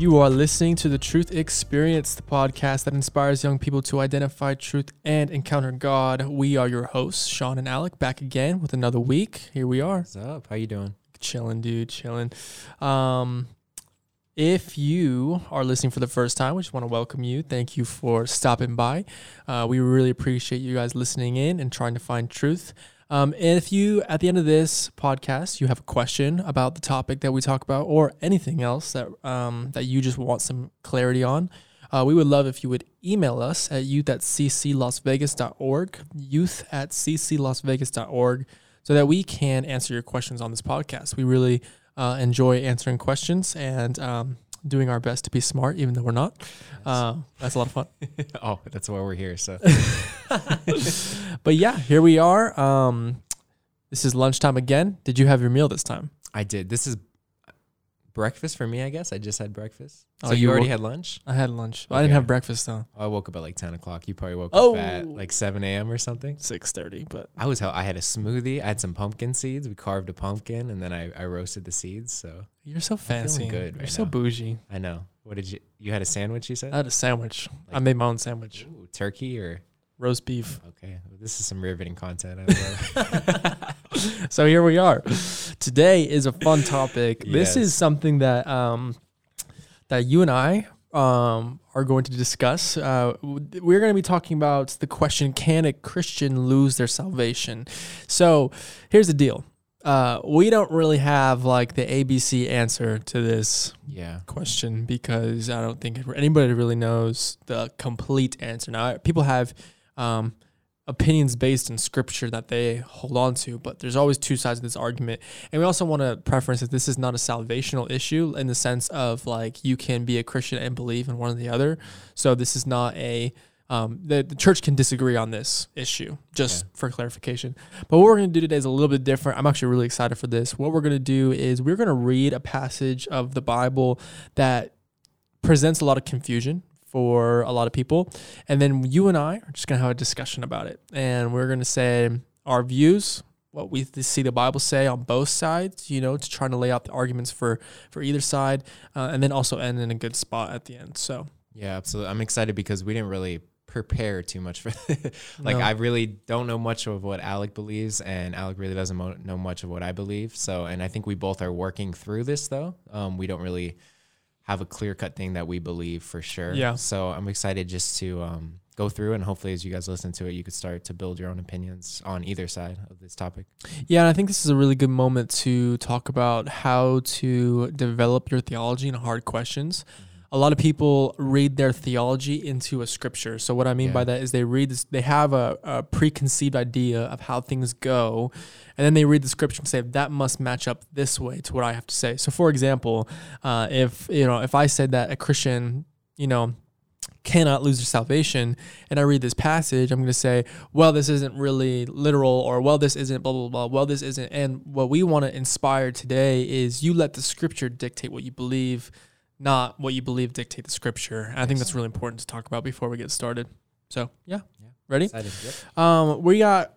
You are listening to the Truth Experience, the podcast that inspires young people to identify truth and encounter God. We are your hosts, Sean and Alec, back again with another week. Here we are. What's up? How you doing? Chilling, dude, chilling. Um, if you are listening for the first time, we just want to welcome you. Thank you for stopping by. Uh, we really appreciate you guys listening in and trying to find truth. Um, if you, at the end of this podcast, you have a question about the topic that we talk about or anything else that um, that you just want some clarity on, uh, we would love if you would email us at youth at cclasvegas.org, youth at cclasvegas.org, so that we can answer your questions on this podcast. We really uh, enjoy answering questions and um, doing our best to be smart, even though we're not. Uh, that's a lot of fun. oh, that's why we're here. So, but yeah, here we are. Um, this is lunchtime again. Did you have your meal this time? I did. This is breakfast for me, I guess. I just had breakfast. Oh, you you already woke- had lunch? I had lunch. I didn't have breakfast though. Oh, I woke up at like 10 o'clock. You probably woke Oh. up at oh. like 7 a.m. or something. Six thirty, but I was hell. I had a smoothie. I had some pumpkin seeds. We carved a pumpkin and then I, I roasted the seeds. So you're so fancy. good You're so now. bougie. I know. What did you? You had a sandwich. You said I had a sandwich. I made my own sandwich. Ooh, turkey or Roast beef. okay. Well, this is some riveting content. So here we are. Today is a fun topic. This is something that um that you and I um are going to discuss. Uh, we're going to be talking about the question: Can a Christian lose their salvation? So here's the deal. Uh, we don't really have like the ABC answer to this yeah. question because I don't think anybody really knows the complete answer. Now, people have um, opinions based in scripture that they hold on to, but there's always two sides of this argument. And we also want to preference that this is not a salvational issue in the sense of like you can be a Christian and believe in one or the other. So this is not a um, the, the church can disagree on this issue, just Yeah. for clarification. But what we're going to do today is a little bit different. I'm actually really excited for this. What we're going to do is we're going to read a passage of the Bible that presents a lot of confusion for a lot of people. And then you and I are just going to have a discussion about it. And we're going to say our views, what we see the Bible say on both sides, you know, to try to lay out the arguments for, for either side, uh, and then also end in a good spot at the end. So, Yeah, absolutely. I'm excited because we didn't really prepare too much for like No. I really don't know much of what Alec believes and Alec really doesn't mo- know much of what I believe. So, and I think we both are working through this though. Um, we don't really have a clear-cut thing that we believe for sure. Yeah. So, I'm excited just to um, go through and hopefully as you guys listen to it, you could start to build your own opinions on either side of this topic. Yeah, and I think this is a really good moment to talk about how to develop your theology in hard questions. A lot of people read their theology into a scripture. So what I mean by that is they read this, they have a, a preconceived idea of how things go, and then they read the scripture and say that must match up this way to what I have to say. So for example, uh, if you know if I said that a Christian, you know, cannot lose their salvation, and I read this passage, I'm going to say, well, this isn't really literal, or well, this isn't blah, blah, blah, well, this isn't. And what we want to inspire today is you let the scripture dictate what you believe, not what you believe dictate the scripture. And I think that's really important to talk about before we get started. So, yeah. Yeah. Ready? Excited. Yep. Um, we got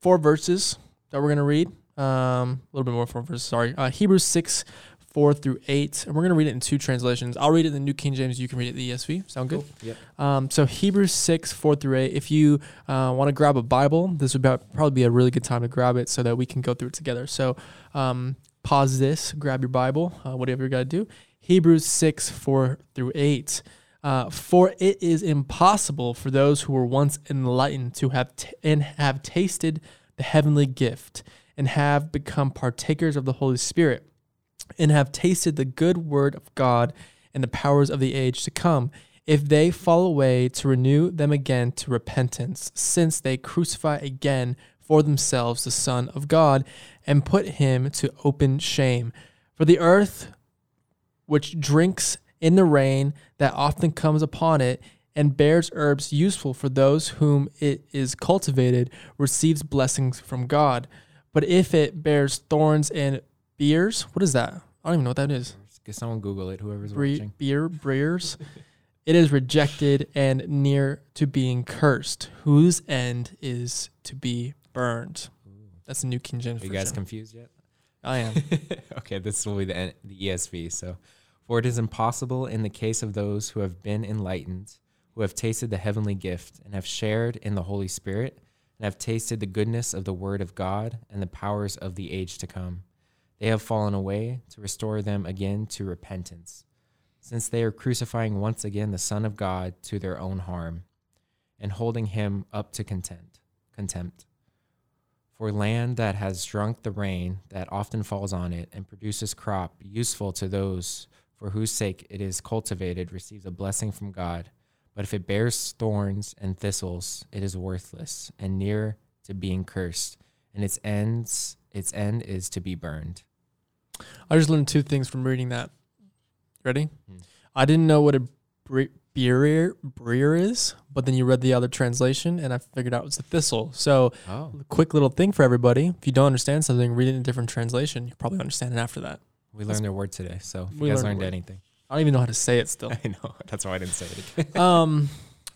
four verses that we're going to read. Um, a little bit more four verses, sorry. Uh, Hebrews 6, 4 through 8. And we're going to read it in two translations. I'll read it in the New King James. You can read it in the ESV. Sound good? Yep. Um, so Hebrews 6, 4 through 8. If you uh, want to grab a Bible, this would probably be a really good time to grab it so that we can go through it together. So um, pause this, grab your Bible, uh, whatever you got to do. Hebrews 6, 4 through 8. Uh, for it is impossible for those who were once enlightened to have t- and have tasted the heavenly gift and have become partakers of the Holy Spirit and have tasted the good word of God and the powers of the age to come, if they fall away to renew them again to repentance, since they crucify again for themselves the Son of God and put him to open shame. For the earth, which drinks in the rain that often comes upon it, and bears herbs useful for those whom it is cultivated, receives blessings from God. But if it bears thorns and beers, what is that? I don't even know what that is. Get someone Google it, whoever's Bre- watching. beer, breers. it is rejected and near to being cursed, whose end is to be burned. That's the New King James Are you Version. guys confused yet? I am. okay, this will be the N- the ESV. So, For it is impossible in the case of those who have been enlightened, who have tasted the heavenly gift, and have shared in the Holy Spirit, and have tasted the goodness of the Word of God and the powers of the age to come. They have fallen away to restore them again to repentance, since they are crucifying once again the Son of God to their own harm, and holding him up to contempt. Contempt. For land that has drunk the rain that often falls on it and produces crop useful to those for whose sake it is cultivated receives a blessing from God. But if it bears thorns and thistles, it is worthless and near to being cursed, and its ends its end is to be burned. I just learned two things from reading that. Ready? Hmm. I didn't know what a breer, breer is, but then you read the other translation and I figured out it was a thistle. So, Oh, quick little thing for everybody. If you don't understand something, read it in a different translation. You'll probably understand it after that. we learned a word today, so if We you guys learned learned anything. anything. I don't even know how to say it still. I know that's why I didn't say it again. um,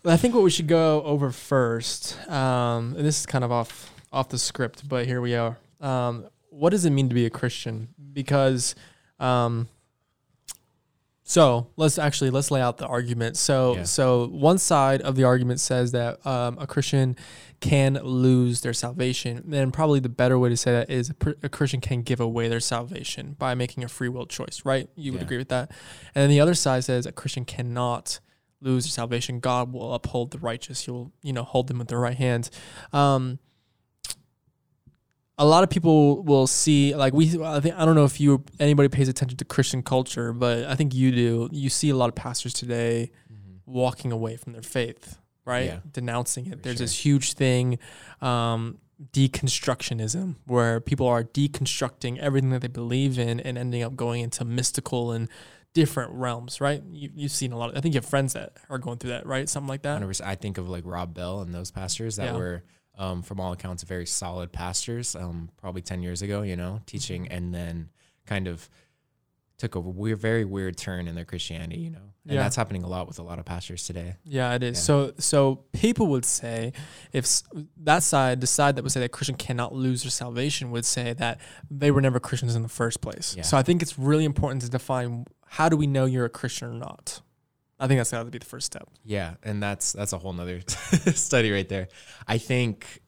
I think what we should go over first, um, and this is kind of off off the script, but here we are. Um, what does it mean to be a Christian? Because, um, so let's actually let's lay out the argument. So Yeah. so one side of the argument says that um, a Christian can lose their salvation, and probably the better way to say that is a, a Christian can give away their salvation by making a free will choice. Right? You would Yeah. agree with that? And then the other side says a Christian cannot lose their salvation. God will uphold the righteous. He'll, you know, hold them with their right hand. Um, a lot of people will see, like we, I think, I don't know if you, anybody pays attention to Christian culture, but I think you do. You see a lot of pastors today walking away from their faith, right? Yeah. Denouncing it. For There's sure. this huge thing, um, deconstructionism, where people are deconstructing everything that they believe in and ending up going into mystical and different realms, right? You, you've seen a lot. Of, I think you have friends that are going through that, right? Something like that. 100%. I think of like Rob Bell and those pastors that Yeah. were, um, from all accounts, very solid pastors. Um, probably ten years ago, you know, teaching, Mm-hmm. and then kind of took a weird, very weird turn in their Christianity, you know, and Yeah. that's happening a lot with a lot of pastors today. Yeah, it is. Yeah. So, so people would say, if that side, the side that would say that Christian cannot lose their salvation, would say that they were never Christians in the first place. Yeah. So, I think it's really important to define how do we know you're a Christian or not. I think that's got to be the first step. Yeah, and that's that's a whole nother study right there. I think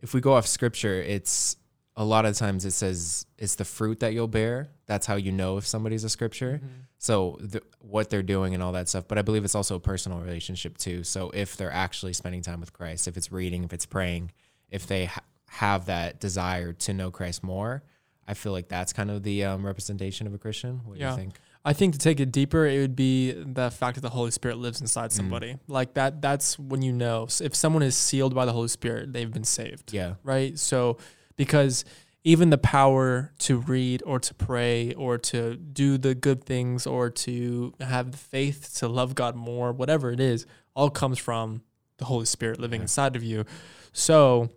if we go off scripture, it's a lot of times it says it's the fruit that you'll bear. That's how you know if somebody's a scripture. So the, what they're doing and all that stuff. But I believe it's also a personal relationship too. So if they're actually spending time with Christ, if it's reading, if it's praying, if they ha- have that desire to know Christ more, I feel like that's kind of the um, representation of a Christian. What do you think? I think to take it deeper, it would be the fact that the Holy Spirit lives inside Mm. somebody. Like that. That's when you know if someone is sealed by the Holy Spirit, they've been saved. Yeah. right? So because even the power to read or to pray or to do the good things or to have the faith to love God more, whatever it is, all comes from the Holy Spirit living Yeah. inside of you. So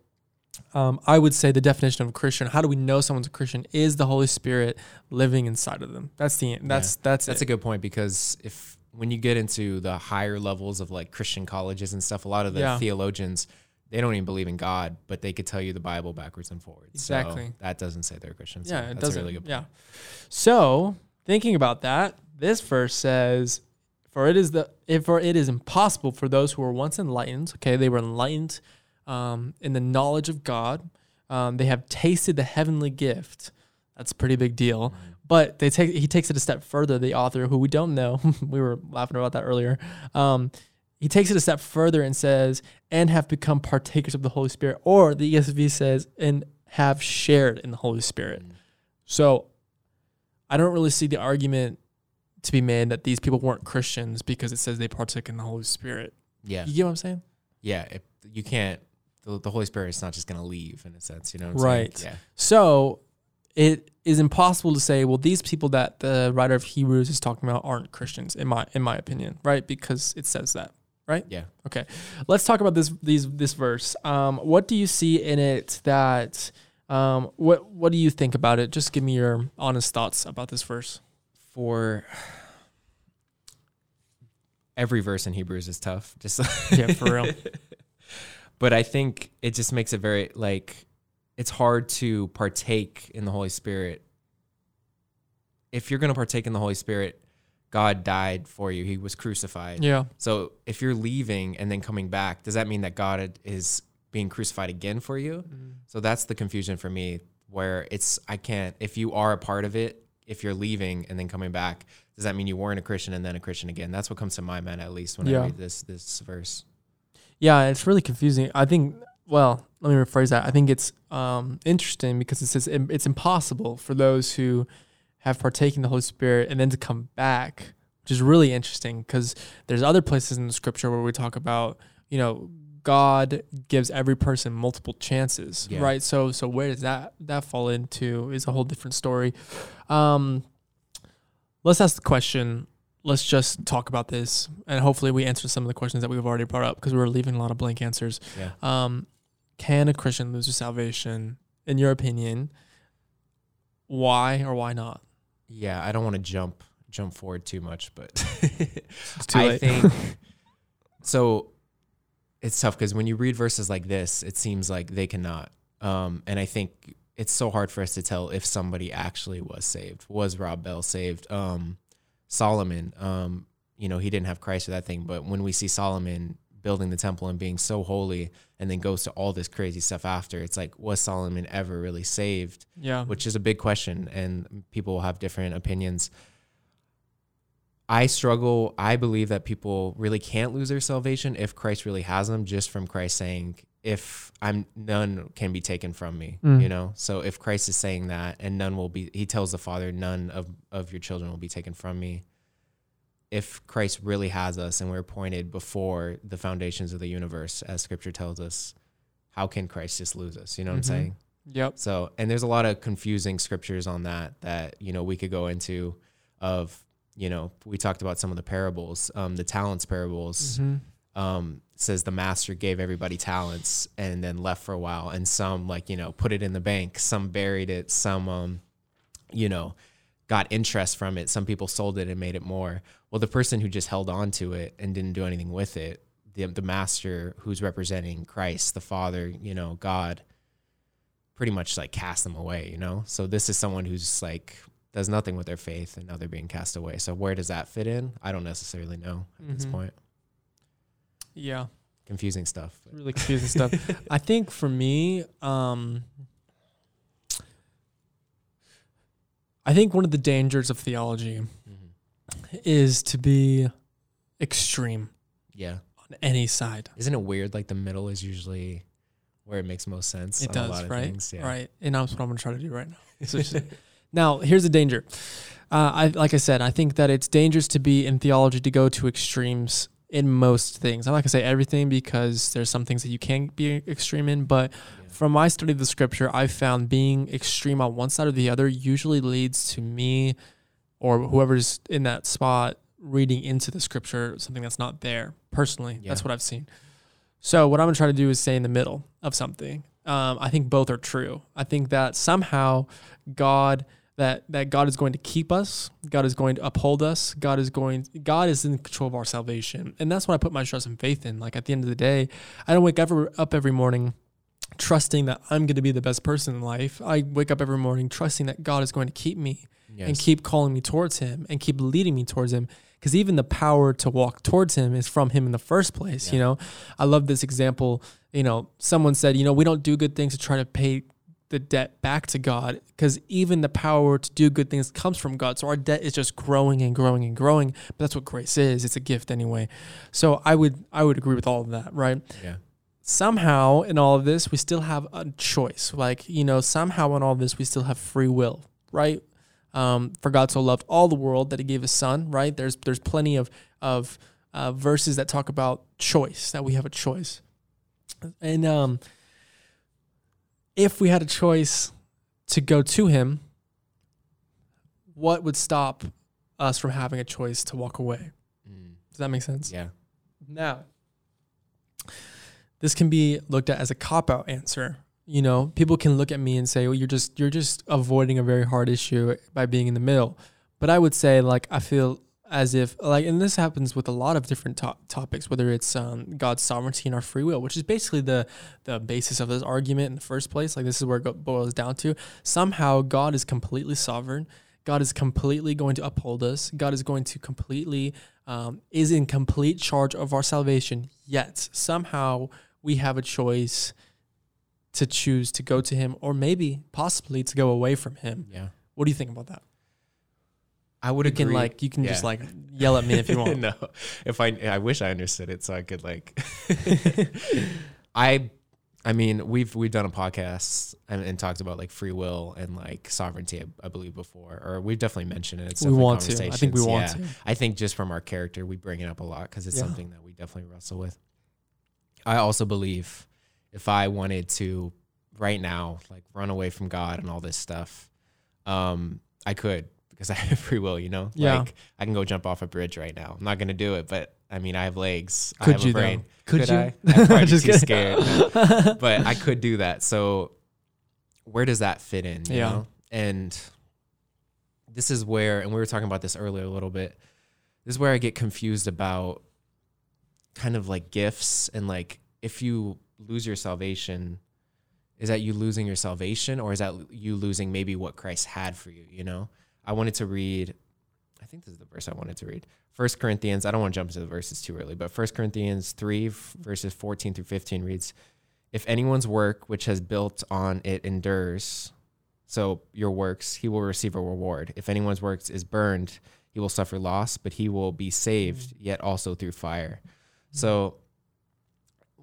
um, I would say the definition of a Christian, how do we know someone's a Christian, is the Holy Spirit living inside of them. That's the that's that's That's it. a good point because if when you get into the higher levels of like Christian colleges and stuff, a lot of the Yeah. theologians they don't even believe in God, but they could tell you the Bible backwards and forwards. Exactly. So that doesn't say they're Christians. So Yeah, it that's doesn't. A really good point. yeah. So thinking about that, this verse says, "For it is the if for it is impossible for those who were once enlightened. Okay, they were enlightened um, in the knowledge of God. Um, they have tasted the heavenly gift. That's a pretty big deal. But they take he takes it a step further. The author, who we don't know, we were laughing about that earlier. Um, he takes it a step further and says, "And have become partakers of the Holy Spirit." Or the ESV says, "And have shared in the Holy Spirit." So I don't really see the argument to be made that these people weren't Christians because it says they partook in the Holy Spirit. Yeah. You get what I'm saying? Yeah. If you can't, the, the Holy Spirit is not just going to leave in a sense. You know Right. saying? So it is impossible to say, well, these people that the writer of Hebrews is talking about aren't Christians, in my in my opinion, right? Because it says that. right? Yeah. Okay, let's talk about this these this verse. Um, what do you see in it that um, what what do you think about it? Just give me your honest thoughts about this verse. For every verse in Hebrews is tough. Just Yeah, for real. but I think it just makes it very like it's hard to partake in the Holy Spirit. If you're going to partake in the Holy Spirit, God died for you. He was crucified. Yeah. So if you're leaving and then coming back, does that mean that God is being crucified again for you? Mm-hmm. So that's the confusion for me where it's I can't if you are a part of it, if you're leaving and then coming back, does that mean you weren't a Christian and then a Christian again? That's what comes to my mind at least when Yeah. I read this this verse. Yeah, it's really confusing. I think. Well, let me rephrase that. I think it's um, interesting because it says it's impossible for those who have partaken the Holy Spirit and then to come back, which is really interesting because there's other places in the Scripture where we talk about, you know, God gives every person multiple chances, Yeah. right? So, so where does that that fall into is a whole different story. Um, let's ask the question let's just talk about this and hopefully we answer some of the questions that we've already brought up because we were leaving a lot of blank answers. Yeah. Um, can a Christian lose their salvation? In your opinion, why or why not? Yeah, I don't want to jump jump forward too much, but too I think so. It's tough because when you read verses like this, it seems like they cannot. Um, and I think it's so hard for us to tell if somebody actually was saved. Was Rob Bell saved? Um, Solomon, um, you know, he didn't have Christ or that thing, but when we see Solomon building the temple and being so holy, and then goes to all this crazy stuff after, it's like, was Solomon ever really saved? yeah. which is a big question and people will have different opinions. I struggle. I believe that people really can't lose their salvation if Christ really has them, just from Christ saying, "If I'm none can be taken from me," Mm. you know. So if Christ is saying that, and none will be, He tells the Father, "None of of your children will be taken from me." If Christ really has us, and we're appointed before the foundations of the universe, as Scripture tells us, how can Christ just lose us? You know what Mhm. I'm saying? Yep. So, and there's a lot of confusing scriptures on that that, you know, we could go into of, you know, we talked about some of the parables, um, the talents parables, Mhm. Um, says the master gave everybody talents and then left for a while. And some like, you know, put it in the bank, some buried it, some, um, you know, got interest from it. Some people sold it and made it more. Well, the person who just held on to it and didn't do anything with it, the, the master who's representing Christ, the father, you know, God, pretty much like cast them away, you know? So this is someone who's like does nothing with their faith and now they're being cast away. So where does that fit in? I don't necessarily know at this Mhm. point. Yeah. Confusing stuff. Really confusing stuff. I think for me, um, I think one of the dangers of theology Mhm. is to be extreme Yeah. on any side. Isn't it weird? Like the middle is usually where it makes most sense. It on a does, lot of right? things. Yeah. Right. And that's what I'm going to try to do right now. So just- now, here's the danger. Uh, I like I said, I think that it's dangerous to be in theology to go to extremes in most things. I'm not gonna say everything because there's some things that you can be extreme in, but Yeah. from my study of the scripture, I've found being extreme on one side or the other usually leads to me or whoever's in that spot reading into the scripture something that's not there. Personally, that's what I've seen. So what I'm gonna try to do is stay in the middle of something. Um, I think both are true. I think that somehow God that that God is going to keep us, God is going to uphold us, God is going God is in control of our salvation. And that's what I put my trust and faith in. Like at the end of the day, I don't wake ever up every morning trusting that I'm going to be the best person in life. I wake up every morning trusting that God is going to keep me and keep calling me towards him and keep leading me towards him because even the power to walk towards him is from him in the first place you know i love this example you know someone said you know we don't do good things to try to pay the debt back to god because even the power to do good things comes from god. So our debt is just growing and growing and growing but that's what grace is. It's a gift anyway. So i would i would agree with all of that right? Yeah. somehow in all of this we still have a choice. Like you know somehow in all of this we still have free will right? Um, for god so loved all the world that he gave his son right? There's there's plenty of of uh, verses that talk about choice that we have a choice. And um, if we had a choice to go to him what would stop us from having a choice to walk away Mm. does that make sense Yeah. now, this can be looked at as a cop out answer. You know, people can look at me and say, "Well, you're just you're just avoiding a very hard issue by being in the middle." But I would say, like, I feel as if, like, and this happens with a lot of different to- topics, whether it's um, God's sovereignty and our free will, which is basically the the basis of this argument in the first place. Like, this is where it boils down to. Somehow, God is completely sovereign. God is completely going to uphold us. God is going to completely um, is in complete charge of our salvation. Yet somehow we have a choice to choose to go to Him, or maybe possibly to go away from Him. Yeah. What do you think about that? I would You can like you can just like yell at me if you want. no, if I I wish I understood it so I could like. I, I mean, we've we've done a podcast and, and talked about like free will and like sovereignty, I, I believe before, or we've definitely mentioned it. in we want to. I think we want Yeah. to. I think just from our character, we bring it up a lot because it's Yeah. something that we definitely wrestle with. I also believe if I wanted to right now, like run away from God and all this stuff, um, I could because I have free will, you know? Yeah. Like I can go jump off a bridge right now. I'm not gonna do it, but I mean I have legs. I Could have you a brain. Could, Could you? I? I'm Just too scared. but I could do that. So where does that fit in? You Yeah. know? And this is where, and we were talking about this earlier a little bit. This is where I get confused about kind of like gifts and like if you lose your salvation, is that you losing your salvation or is that you losing maybe what Christ had for you? You know, I wanted to read, I think this is the verse I wanted to read. First Corinthians, I don't want to jump into the verses too early, but First Corinthians 3, verses 14 through 15 reads, If anyone's work which has built on it endures, so your works, he will receive a reward. If anyone's works is burned, he will suffer loss, but he will be saved, mm-hmm. yet also through fire. Mm-hmm. So,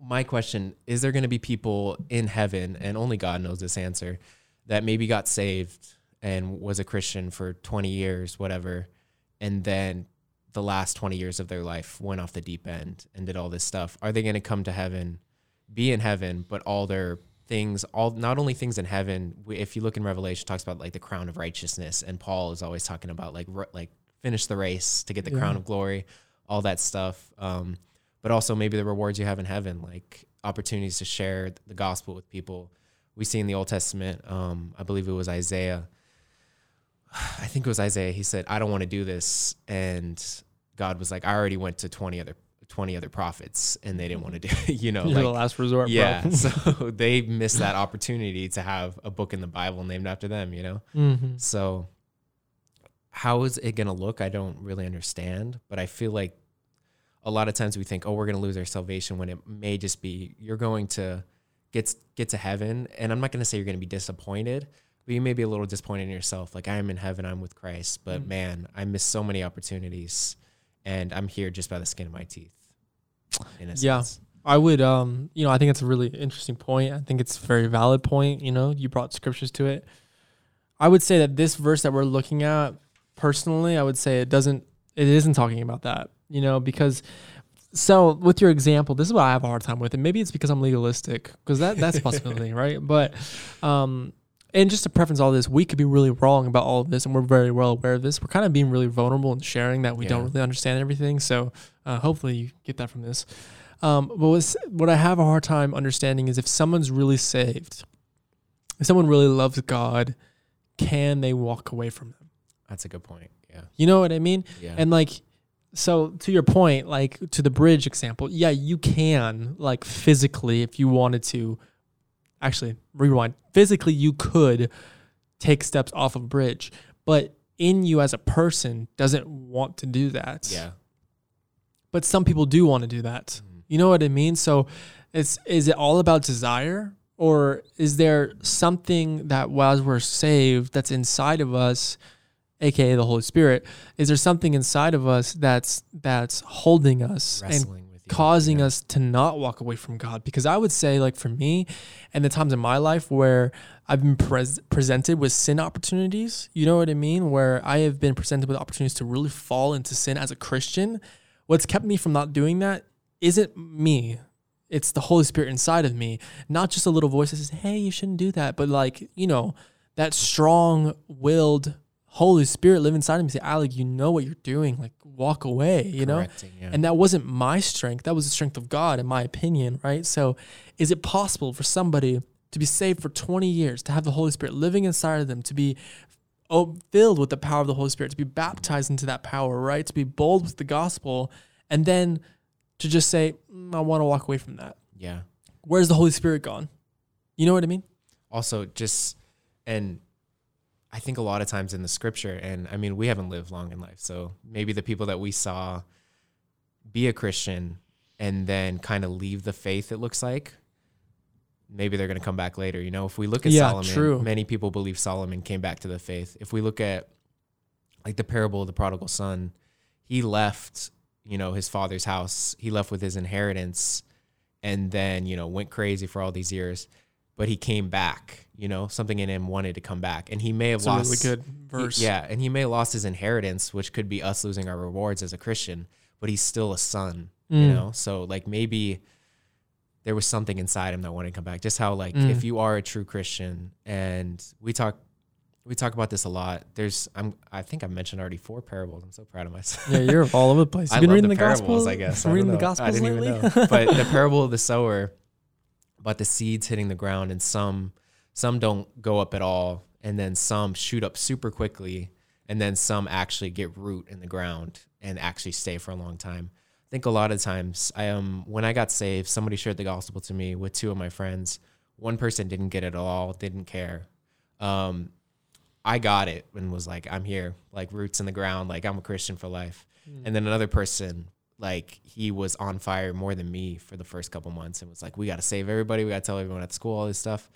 my question is there going to be people in heaven, and only God knows this answer, that maybe got saved and was a Christian for 20 years, whatever, and then the last 20 years of their life went off the deep end and did all this stuff? Are they going to come to heaven, be in heaven, but all their things all not only things in heaven if you look in revelation it talks about like the crown of righteousness and paul is always talking about like like finish the race to get the crown of glory all that stuff. Um but also maybe the rewards you have in heaven like opportunities to share the gospel with people. We see in the old testament um i believe it was isaiah i think it was isaiah he said i don't want to do this and god was like i already went to 20 other 20 other prophets and they didn't want to do it you know You're the last resort, yeah bro. so they missed that opportunity to have a book in the bible named after them you know Mhm. so how is it going to look i don't really understand but i feel like a lot of times we think oh we're going to lose our salvation when it may just be you're going to get get to heaven and i'm not going to say you're going to be disappointed you may be a little disappointed in yourself like i am in heaven i'm with christ but Mm. man i miss so many opportunities and i'm here just by the skin of my teeth in a Yeah. sense. I would, um, you know, I think it's a really interesting point. I think it's a very valid point. You know, you brought scriptures to it. I would say that this verse that we're looking at, personally, I would say it doesn't, it isn't talking about that. You know, because so with your example, this is what I have a hard time with, and maybe it's because I'm legalistic, because that that's a possibility, right? But, um, and just to preference all this, we could be really wrong about all of this, and we're very well aware of this. We're kind of being really vulnerable and sharing that we don't really understand everything. So, uh, hopefully, you get that from this. Um, but what's, what I have a hard time understanding is if someone's really saved, if someone really loves God, can they walk away from Him? that's a good point yeah You know what I mean? yeah And like, so to your point, like to the bridge example, yeah, you can like physically, if you wanted to, actually rewind. Physically, you could take steps off of a bridge, but in you as a person doesn't want to do that. yeah But some people do want to do that. Mhm. You know what I mean? So it's is it all about desire or is there something that while we're saved that's inside of us, aka the Holy Spirit, is there something inside of us that's that's holding us and wrestling with you causing yeah. us to not walk away from God. Because I would say, like for me, and the times in my life where I've been pres- presented with sin opportunities, you know what I mean? Where I have been presented with opportunities to really fall into sin as a Christian. What's kept me from not doing that isn't me. It's the Holy Spirit inside of me, not just a little voice that says, "Hey, you shouldn't do that," but like you know, that strong-willed Holy Spirit live inside of me. Say, "Alec, you know what you're doing. Like, walk away." You know, yeah. and that wasn't my strength. That was the strength of God, in my opinion, right? So, is it possible for somebody to be saved for 20 years, to have the Holy Spirit living inside of them, to be oh, filled with the power of the Holy Spirit, to be baptized into that power, right? To be bold with the gospel, and then to just say, "Mm, I want to walk away from that. yeah Where's the Holy Spirit gone? You know what I mean? also just and I think a lot of times in the scripture, and I mean, we haven't lived long in life, so maybe the people that we saw be a Christian and then kind of leave the faith, it looks like, maybe they're going to come back later. You know, if we look at Yeah, Solomon, true. many people believe Solomon came back to the faith. If we look at like the parable of the prodigal son, he left, you know, his father's house, he left with his inheritance and then, you know, went crazy for all these years. But he came back, you know, something in him wanted to come back. And he may have a lost really good he- verse. yeah, and he may have lost his inheritance, which could be us losing our rewards as a Christian, but he's still a son, you Mm. know? So like maybe there was something inside him that wanted to come back. Just how like Mm. if you are a true Christian and we talk we talk about this a lot. There's I'm I think I mentioned already four parables. I'm so proud of myself. Yeah, you're all over the place. I You've been love reading the the, parables, gospels. I guess. I reading don't the gospels I didn't lately. even know. but the parable of the sower about the seeds hitting the ground and some some don't go up at all and then some shoot up super quickly and then some actually get root in the ground and actually stay for a long time. I think a lot of times I um when I got saved, somebody shared the gospel to me with two of my friends. One person didn't get it at all, didn't care. Um I got it and was like, I'm here, like roots in the ground, like I'm a Christian for life. And then another person, like he was on fire more than me for the first couple months and was like, we got to save everybody. We got to tell everyone at school all this stuff.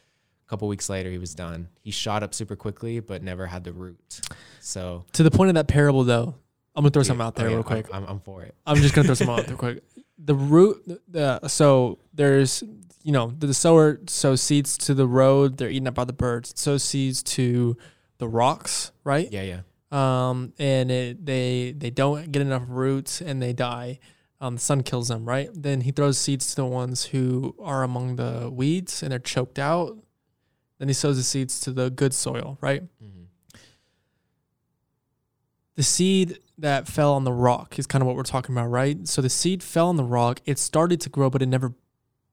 A couple weeks later, he was done. He shot up super quickly, but never had the root. So To the point of that parable, though, I'm gonna throw yeah, something out there oh, yeah, real quick. I'm, I'm, I'm for it. I'm just gonna throw some out there quick. The root, the so there's you know the sower sows seeds to the road. They're eaten up by the birds. It sows seeds to the rocks, right? Yeah, yeah. Um, and it, they they don't get enough roots and they die. Um, the sun kills them, right? Then he throws seeds to the ones who are among the weeds and they're choked out. Then he sows the seeds to the good soil, right? Mhm. the seed that fell on the rock is kind of what we're talking about, right? So the seed fell on the rock. It started to grow, but it never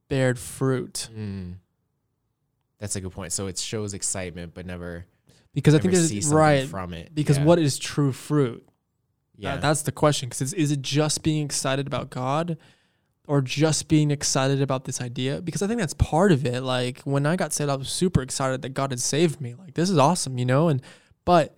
bared fruit Mm. That's a good point. So it shows excitement, but never, because I think there's right. from it. Because yeah. what is true fruit? Yeah. That- that's the question. Because is it just being excited about God, or just being excited about this idea? Because I think that's part of it. Like when I got saved, I was super excited that God had saved me. Like this is awesome, you know. And but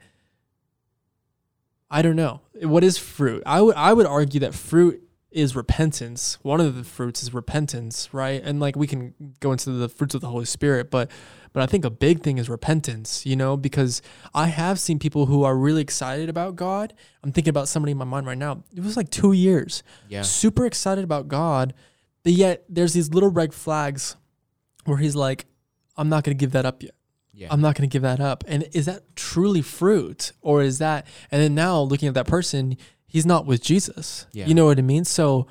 I don't know what is fruit. I would I would argue that fruit is repentance. One of the fruits is repentance, right? And like we can go into the fruits of the Holy Spirit, but but I think a big thing is repentance, you know, because I have seen people who are really excited about God. I'm thinking about somebody in my mind right now. It was like 2 years. yeah. Super excited about God, but yet there's these little red flags where he's like I'm not going to give that up yet. Yeah. I'm not going to give that up. And is that truly fruit or is that and then now looking at that person, he's not with Jesus. Yeah. You know what I mean? So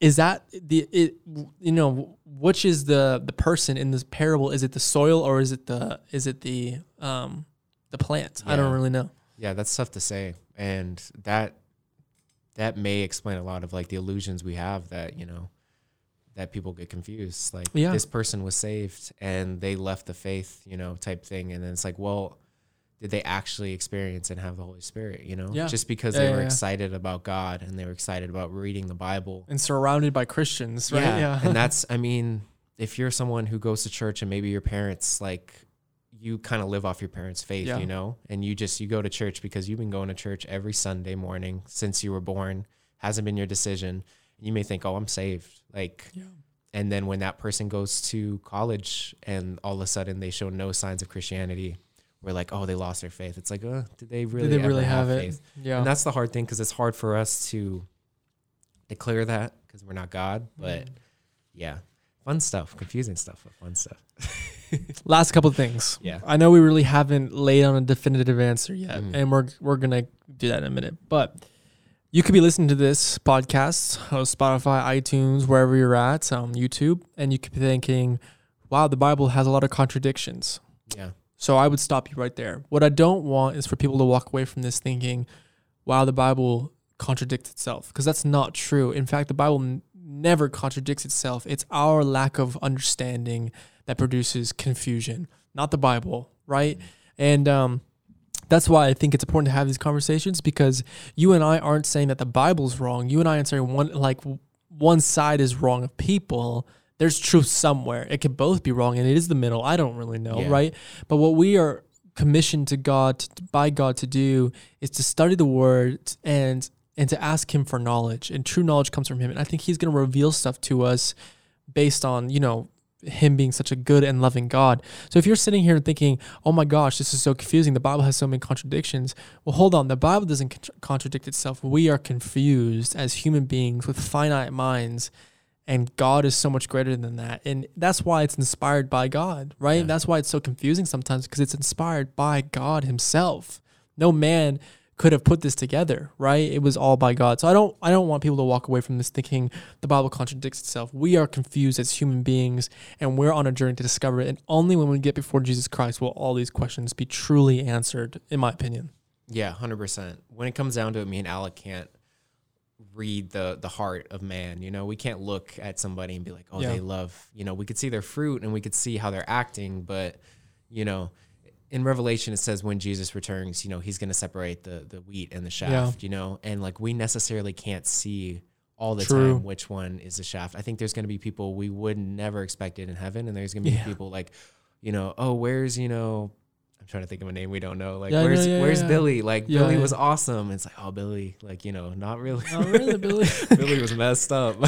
is that the it you know which is the the person in this parable is it the soil or is it the is it the um the plant? I don't really know. Yeah, that's tough to say, and that that may explain a lot of like the illusions we have that you know that people get confused. Like Yeah. this person was saved and they left the faith, you know, type thing, and then it's like, well, did they actually experience and have the Holy Spirit? You know, Yeah. just because Yeah, they yeah, were excited about God and they were excited about reading the Bible. And surrounded by Christians, right? Yeah, and that's I mean, if you're someone who goes to church and maybe your parents like you kind of live off your parents' faith, you know, and you just you go to church because you've been going to church every Sunday morning since you were born, hasn't been your decision. You may think, "Oh, I'm saved." Like and then when that person goes to college and all of a sudden they show no signs of Christianity, we're like, "Oh, they lost their faith." It's like, "Uh, did they really Did they really have, it? faith?" Yeah. And that's the hard thing because it's hard for us to declare that because we're not God. But Mm. yeah, fun stuff, confusing stuff, but fun stuff. Last couple of things. Yeah. I know we really haven't laid on a definitive answer yet, Mhm. and we're we're gonna do that in a minute. But you could be listening to this podcast on Spotify, iTunes, wherever you're at, um, YouTube, and you could be thinking, "Wow, the Bible has a lot of contradictions." Yeah, So I would stop you right there. What I don't want is for people to walk away from this thinking, "Wow, the Bible contradicts itself," because that's not true. In fact, the Bible n- never contradicts itself. It's our lack of understanding that produces confusion, not the Bible, right? And um, that's why I think it's important to have these conversations because you and I aren't saying that the Bible's wrong. You and I aren't saying one like one side is wrong of people. There's truth somewhere. It could both be wrong, and it is the middle. I don't really know, Yeah. right? But what we are commissioned to God to, by God to do is to study the word and and to ask him for knowledge. And true knowledge comes from him. And I think he's going to reveal stuff to us based on, you know, him being such a good and loving God. So if you're sitting here thinking, "Oh my gosh, this is so confusing. The Bible has so many contradictions." Well, hold on. The Bible doesn't con- contradict itself. We are confused as human beings with finite minds, and God is so much greater than that. And that's why it's inspired by God, right? Yeah. That's why it's so confusing sometimes because it's inspired by God himself. No man could have put this together, right? It was all by God. So I don't I don't want people to walk away from this thinking the Bible contradicts itself. We are confused as human beings and we're on a journey to discover it. And only when we get before Jesus Christ will all these questions be truly answered, in my opinion. Yeah, hundred percent. When it comes down to it, me and Alec can't read the the heart of man. You know, we can't look at somebody and be like, oh, Yeah. they love. You know, we could see their fruit and we could see how they're acting, but you know, in Revelation it says when Jesus returns, you know, he's going to separate the the wheat and the shaft. You know, and like we necessarily can't see all the True. time which one is the shaft. I think there's going to be people we would never expect it in heaven, and there's going to be Yeah. people like, you know, oh, where's you know. I'm trying to think of a name we don't know. Like, Yeah, where's yeah, yeah, where's. Billy? Like, Billy was awesome. It's like, oh, Billy, like, you know, not really. Oh, really, Billy? Billy was messed up.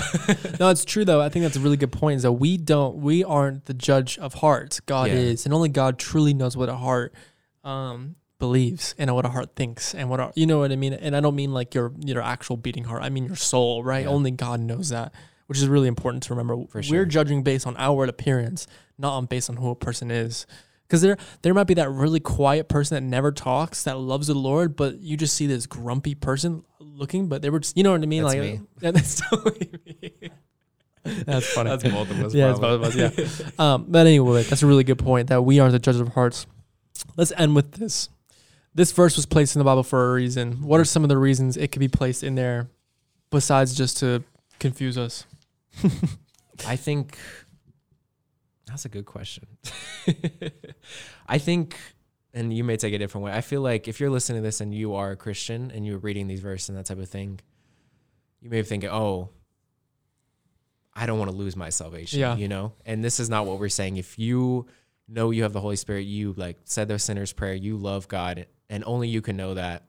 no, it's true though. I think that's a really good point. Is that we don't, we aren't the judge of hearts. God is, and only God truly knows what a heart um, believes and what a heart thinks, and what a, you know what I mean. And I don't mean like your your actual beating heart. I mean your soul, right? Only God knows that, which is really important to remember. For We're judging based on outward appearance, not on based on who a person is. Because there, there might be that really quiet person that never talks, that loves the Lord, but you just see this grumpy person looking, but they were just, you know what I mean? That's like, me. Yeah, that's totally me. That's funny. That's both of us. Yeah, it's both of us. Yeah. um, but anyway, that's a really good point that we are the judges of hearts. Let's end with this. This verse was placed in the Bible for a reason. What are some of the reasons it could be placed in there, besides just to confuse us? I think that's a good question. I think, and you may take a different way. I feel like if you're listening to this and you are a Christian and you're reading these verses and that type of thing, you may be thinking, oh, I don't want to lose my salvation. Yeah. You know? And this is not what we're saying. If you know you have the Holy Spirit, you like said the sinner's prayer, you love God, and only you can know that.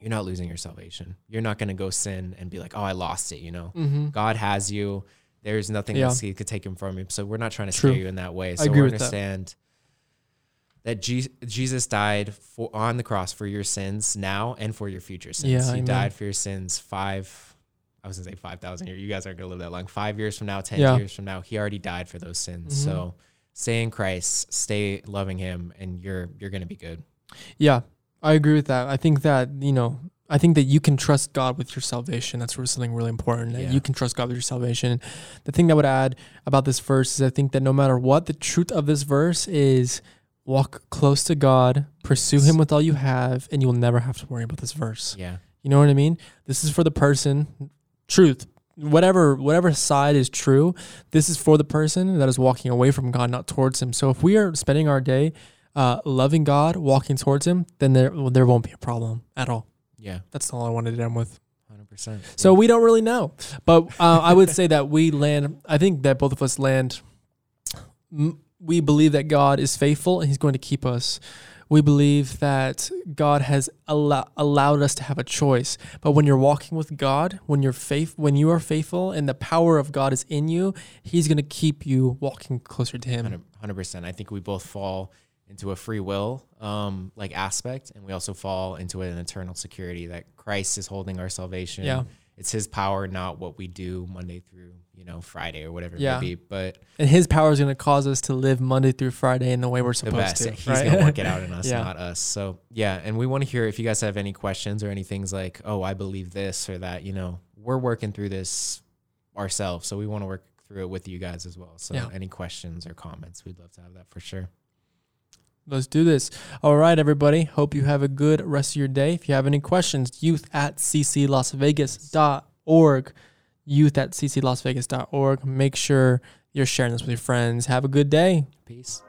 You're not losing your salvation. You're not going to go sin and be like, "Oh, I lost it," you know. Mm-hmm. God has you. There's nothing Yeah. else he could take him from you. So we're not trying to True. scare you in that way. So agree we that. understand that, Je- Jesus died for on the cross for your sins now and for your future sins. Yeah, he amen. died for your sins five. I was gonna say five thousand years. You guys aren't gonna live that long. Five years from now, ten Yeah. years from now, he already died for those sins. Mhm. So stay in Christ, stay loving Him, and you're you're gonna be good. Yeah, I agree with that. I think that, you know, I think that you can trust God with your salvation. That's really something really important. That Yeah. you can trust God with your salvation. The thing that I would add about this verse is I think that no matter what, the truth of this verse is walk close to God, pursue. Him with all you have, and you'll never have to worry about this verse. Yeah, You know what I mean? This is for the person. Truth. Whatever whatever side is true, this is for the person that is walking away from God, not towards Him. So if we are spending our day uh, loving God, walking towards Him, then there well, there won't be a problem at all. Yeah, That's all I wanted to end with. hundred percent. So we don't really know, but uh, I would say that we land. I think that both of us land. m- We believe that God is faithful and He's going to keep us. We believe that God has allow, allowed us to have a choice. But when you're walking with God, when you're faith, when you are faithful, and the power of God is in you, He's going to keep you walking closer to Him. Hundred percent. I think we both fall into a free will um, like aspect, and we also fall into an eternal security that Christ is holding our salvation. Yeah. it's His power, not what we do Monday through you know Friday or whatever it Yeah. may be. But And His power is going to cause us to live Monday through Friday in the way we're the supposed best, to. He's right? gonna work it out in us, Yeah. not us. So yeah, and we want to hear if you guys have any questions or any things like, oh, I believe this or that. You know, we're working through this ourselves, so we want to work through it with you guys as well. So Yeah. any questions or comments, we'd love to have that for sure. Let's do this. All right, everybody. Hope you have a good rest of your day. If you have any questions, youth at cclasvegas.org. Youth at cclasvegas.org. Make sure you're sharing this with your friends. Have a good day. Peace.